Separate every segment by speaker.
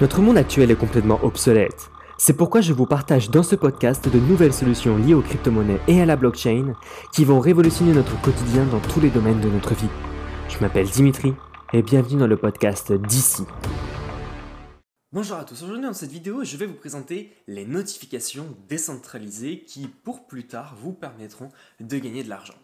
Speaker 1: Notre monde actuel est complètement obsolète. C'est pourquoi je vous partage dans ce podcast de nouvelles solutions liées aux crypto-monnaies et à la blockchain qui vont révolutionner notre quotidien dans tous les domaines de notre vie. Je m'appelle Dimitri et bienvenue dans le podcast d'ici.
Speaker 2: Bonjour à tous, aujourd'hui dans cette vidéo je vais vous présenter les notifications décentralisées qui pour plus tard vous permettront de gagner de l'argent.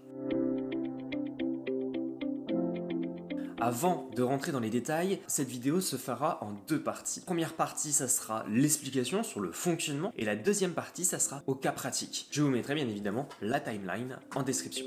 Speaker 2: Avant de rentrer dans les détails, cette vidéo se fera en deux parties. première partie, ça sera l'explication sur le fonctionnement et la deuxième partie, ça sera au cas pratique. Je vous mettrai bien évidemment la timeline en description.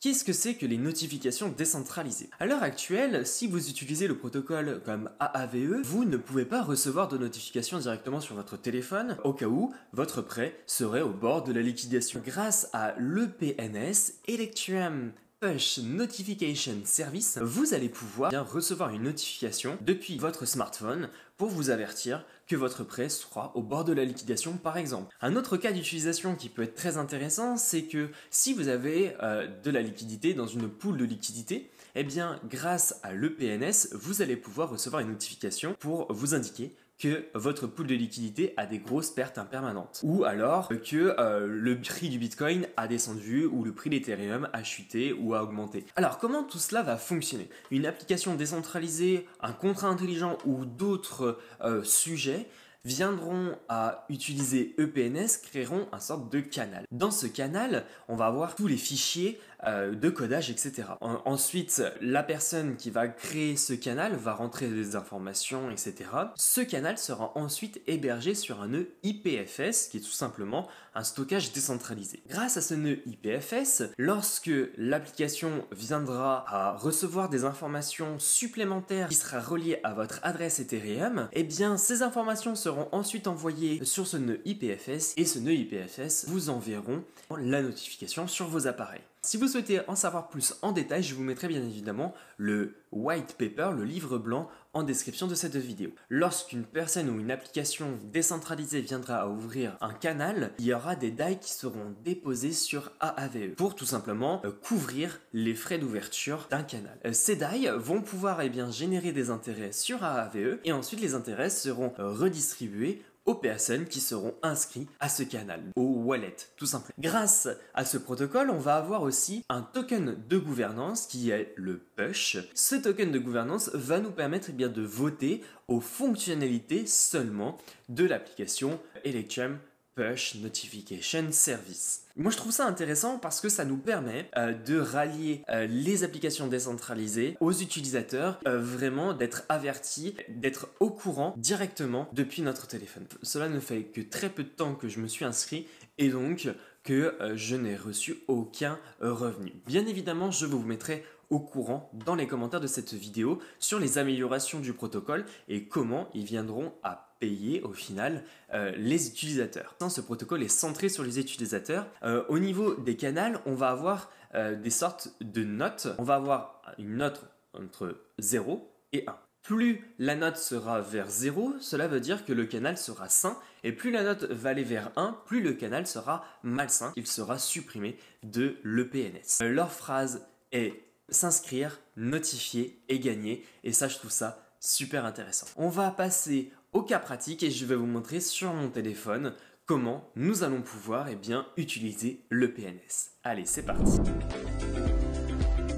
Speaker 2: Qu'est-ce que c'est que les notifications décentralisées? À l'heure actuelle, si vous utilisez le protocole comme AAVE, vous ne pouvez pas recevoir de notifications directement sur votre téléphone au cas où votre prêt serait au bord de la liquidation. Grâce à l'EPNS, Electrum Push Notification Service, vous allez pouvoir recevoir une notification depuis votre smartphone pour vous avertir que votre prêt sera au bord de la liquidation par exemple. Un autre cas d'utilisation qui peut être très intéressant, c'est que si vous avez euh, de la liquidité dans une poule de liquidité, eh bien grâce à l'EPNS, vous allez pouvoir recevoir une notification pour vous indiquer que votre pool de liquidité a des grosses pertes impermanentes. Ou alors que euh, le prix du Bitcoin a descendu ou le prix d'Ethereum a chuté ou a augmenté. Alors comment tout cela va fonctionner? Une application décentralisée, un contrat intelligent ou d'autres euh, sujets viendront à utiliser EPNS créeront un sorte de canal. Dans ce canal, on va avoir tous les fichiers euh, de codage, etc. ensuite, la personne qui va créer ce canal va rentrer des informations, etc. Ce canal sera ensuite hébergé sur un nœud IPFS, qui est tout simplement un stockage décentralisé. Grâce à ce nœud IPFS, lorsque l'application viendra à recevoir des informations supplémentaires qui sera reliées à votre adresse Ethereum, eh bien ces informations seront ensuite envoyées sur ce nœud IPFS et ce nœud IPFS vous enverront la notification sur vos appareils. Si vous souhaitez en savoir plus en détail, je vous mettrai bien évidemment le white paper, le livre blanc, en description de cette vidéo. Lorsqu'une personne ou une application décentralisée viendra à ouvrir un canal, il y aura des DAI qui seront déposés sur AAVE pour tout simplement euh, couvrir les frais d'ouverture d'un canal. Euh, ces DAI vont pouvoir eh générer des intérêts sur AAVE et ensuite les intérêts seront euh, redistribués aux personnes qui seront inscrits à ce canal, au wallet, tout simplement. Grâce à ce protocole, on va avoir aussi un token de gouvernance qui est le push. Ce token de gouvernance va nous permettre eh bien, de voter aux fonctionnalités seulement de l'application Electrum Push Notification Service. Moi je trouve ça intéressant parce que ça nous permet euh, de rallier euh, les applications décentralisées aux utilisateurs, euh, vraiment d'être avertis, d'être au courant directement depuis notre téléphone. Cela ne fait que très peu de temps que je me suis inscrit et donc que je n'ai reçu aucun revenu. Bien évidemment, je vous mettrai au courant dans les commentaires de cette vidéo sur les améliorations du protocole et comment ils viendront à payer au final euh, les utilisateurs. Ce protocole est centré sur les utilisateurs. Euh, au niveau des canaux, on va avoir euh, des sortes de notes. On va avoir une note entre 0 et 1. Plus la note sera vers 0, cela veut dire que le canal sera sain, et plus la note va aller vers 1, plus le canal sera malsain, il sera supprimé de l'EPNS. Leur phrase est s'inscrire, notifier et gagner, et ça je trouve ça super intéressant. On va passer au cas pratique et je vais vous montrer sur mon téléphone comment nous allons pouvoir eh bien, utiliser le PNS. Allez, c'est parti.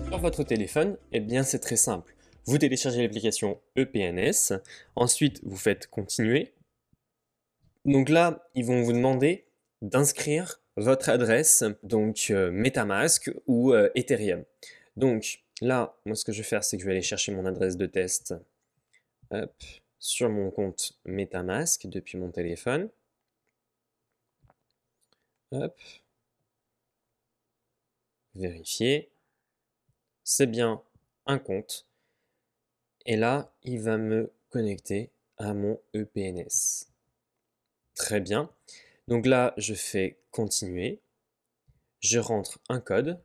Speaker 2: Sur votre téléphone, eh bien c'est très simple. Vous téléchargez l'application EPNS, ensuite vous faites continuer. Donc là, ils vont vous demander d'inscrire votre adresse, donc euh, MetaMask ou euh, Ethereum. Donc là, moi ce que je vais faire, c'est que je vais aller chercher mon adresse de test. Sur mon compte MetaMask depuis mon téléphone. Hop. Vérifier. C'est bien un compte. Et là, il va me connecter à mon EPNS. Très bien. Donc là, je fais continuer. Je rentre un code.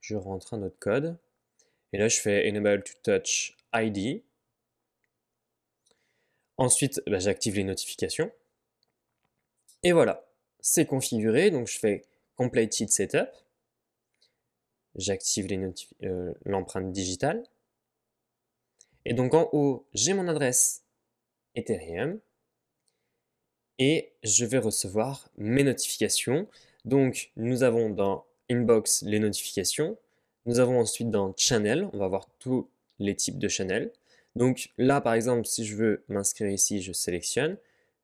Speaker 2: Je rentre un autre code. Et là, je fais Enable to Touch ID. Ensuite, bah, j'active les notifications. Et voilà, c'est configuré. Donc je fais Completed Setup. J'active euh, l'empreinte digitale. Et donc en haut, j'ai mon adresse Ethereum et je vais recevoir mes notifications. Donc nous avons dans Inbox les notifications. Nous avons ensuite dans Channel, on va voir tous les types de channels. Donc là par exemple, si je veux m'inscrire ici, je sélectionne.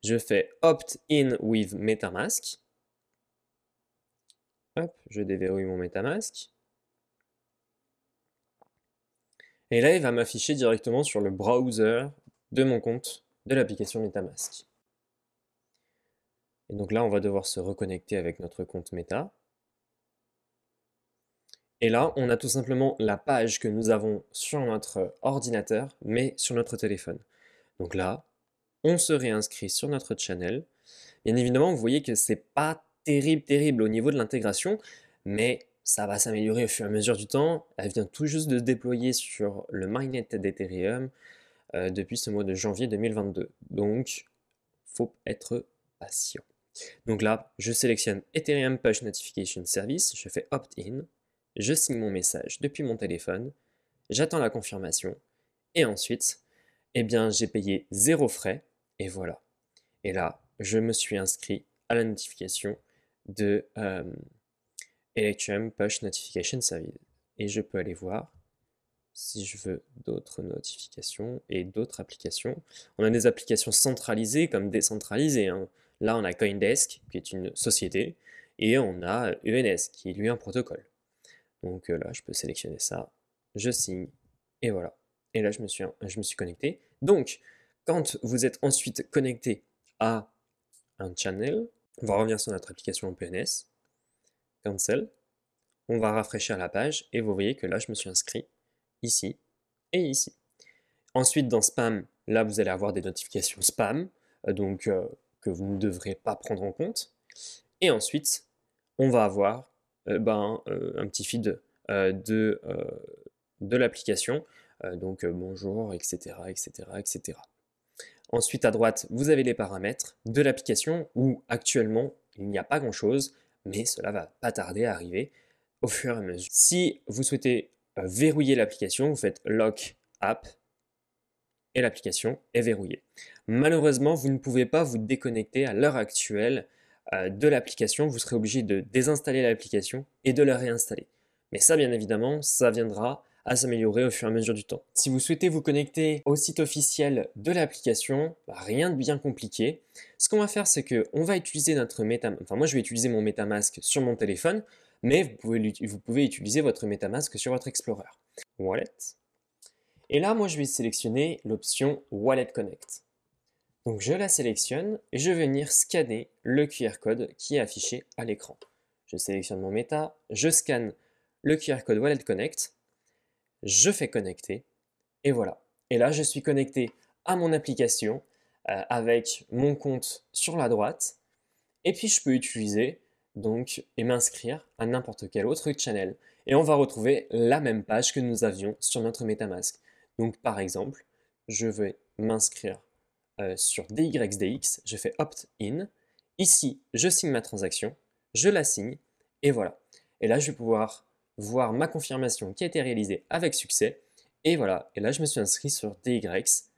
Speaker 2: Je fais Opt in with MetaMask. Je déverrouille mon MetaMask. Et là, il va m'afficher directement sur le browser de mon compte de l'application MetaMask. Et donc là, on va devoir se reconnecter avec notre compte Meta. Et là, on a tout simplement la page que nous avons sur notre ordinateur, mais sur notre téléphone. Donc là, on se réinscrit sur notre channel. Bien évidemment, vous voyez que c'est pas terrible, terrible au niveau de l'intégration, mais ça va s'améliorer au fur et à mesure du temps. Elle vient tout juste de se déployer sur le mainnet d'Ethereum euh, depuis ce mois de janvier 2022. Donc, faut être patient. Donc là, je sélectionne Ethereum Push Notification Service, je fais Opt-in, je signe mon message depuis mon téléphone, j'attends la confirmation, et ensuite, eh bien, j'ai payé zéro frais, et voilà. Et là, je me suis inscrit à la notification de euh, Electrum Push Notification Service. Et je peux aller voir si je veux d'autres notifications et d'autres applications. On a des applications centralisées comme décentralisées. Hein. Là, on a Coindesk, qui est une société, et on a ENS, qui est lui un protocole. Donc euh, là, je peux sélectionner ça, je signe, et voilà. Et là, je me suis, je me suis connecté. Donc, quand vous êtes ensuite connecté à un channel, on va revenir sur notre application PNS, Cancel, on va rafraîchir la page, et vous voyez que là, je me suis inscrit ici et ici. Ensuite, dans Spam, là, vous allez avoir des notifications spam, euh, donc euh, que vous ne devrez pas prendre en compte. Et ensuite, on va avoir ben, un petit feed de, de l'application, donc bonjour, etc., etc., etc. Ensuite, à droite, vous avez les paramètres de l'application où actuellement, il n'y a pas grand-chose, mais cela va pas tarder à arriver au fur et à mesure. Si vous souhaitez verrouiller l'application, vous faites lock app et l'application est verrouillée. Malheureusement, vous ne pouvez pas vous déconnecter à l'heure actuelle euh, de l'application. Vous serez obligé de désinstaller l'application et de la réinstaller. Mais ça, bien évidemment, ça viendra à s'améliorer au fur et à mesure du temps. Si vous souhaitez vous connecter au site officiel de l'application, bah, rien de bien compliqué. Ce qu'on va faire, c'est qu'on va utiliser notre MetaMask. Enfin, moi, je vais utiliser mon MetaMask sur mon téléphone, mais vous pouvez, vous pouvez utiliser votre MetaMask sur votre Explorer. Wallet. Et là, moi, je vais sélectionner l'option Wallet Connect. Donc, je la sélectionne et je vais venir scanner le QR code qui est affiché à l'écran. Je sélectionne mon Meta, je scanne le QR code Wallet Connect je fais connecter, et voilà. Et là, je suis connecté à mon application euh, avec mon compte sur la droite, et puis je peux utiliser donc et m'inscrire à n'importe quel autre channel. Et on va retrouver la même page que nous avions sur notre MetaMask. Donc par exemple, je vais m'inscrire euh, sur DYXDX, je fais opt-in. Ici, je signe ma transaction, je la signe, et voilà. Et là, je vais pouvoir voir ma confirmation qui a été réalisée avec succès. Et voilà, et là je me suis inscrit sur DYTX.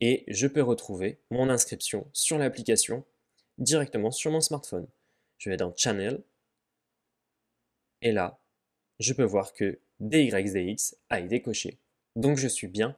Speaker 2: Et je peux retrouver mon inscription sur l'application directement sur mon smartphone. Je vais dans Channel. Et là, je peux voir que DYDX a été coché. Donc je suis bien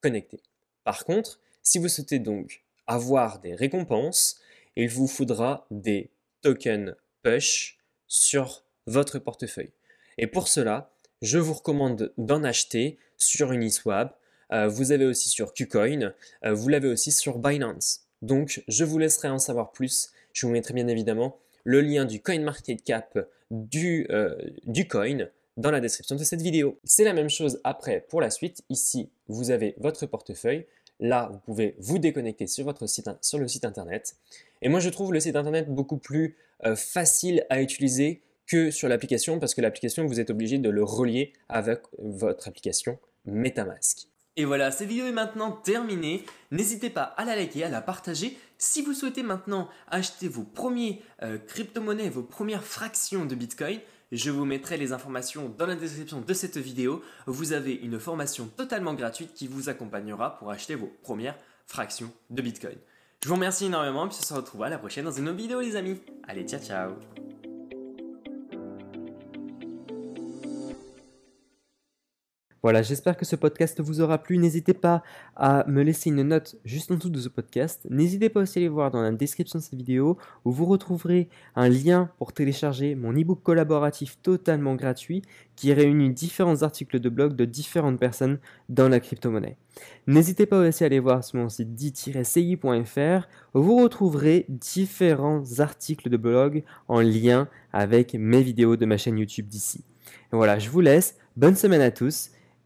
Speaker 2: connecté. Par contre, si vous souhaitez donc avoir des récompenses, il vous faudra des tokens push sur votre portefeuille. Et pour cela, je vous recommande d'en acheter sur Uniswap. Euh, vous avez aussi sur KuCoin. Euh, vous l'avez aussi sur Binance. Donc, je vous laisserai en savoir plus. Je vous mettrai bien évidemment le lien du CoinMarketCap du, euh, du coin dans la description de cette vidéo. C'est la même chose après pour la suite. Ici, vous avez votre portefeuille. Là, vous pouvez vous déconnecter sur, votre site, le site internet. Et moi, je trouve le site internet beaucoup plus facile à utiliser que sur l'application parce que l'application, vous êtes obligé de le relier avec votre application MetaMask.
Speaker 3: Et voilà, cette vidéo est maintenant terminée. N'hésitez pas à la liker, à la partager. Si vous souhaitez maintenant acheter vos premiers euh, crypto-monnaies, vos premières fractions de Bitcoin,
Speaker 2: Je vous mettrai les informations dans la description de cette vidéo. Vous avez une formation totalement gratuite qui vous accompagnera pour acheter vos premières fractions de Bitcoin. Je vous remercie énormément et puis on se retrouve à la prochaine dans une autre vidéo les amis. Allez, ciao ciao
Speaker 1: Voilà, j'espère que ce podcast vous aura plu. N'hésitez pas à me laisser une note juste en dessous de ce podcast. N'hésitez pas aussi à aller voir dans la description de cette vidéo où vous retrouverez un lien pour télécharger mon e-book collaboratif totalement gratuit qui réunit différents articles de blog de différentes personnes dans la crypto-monnaie. N'hésitez pas aussi à aller voir sur mon site dit-ci.fr où vous retrouverez différents articles de blog en lien avec mes vidéos de ma chaîne YouTube d'ici. Voilà, je vous laisse. Bonne semaine à tous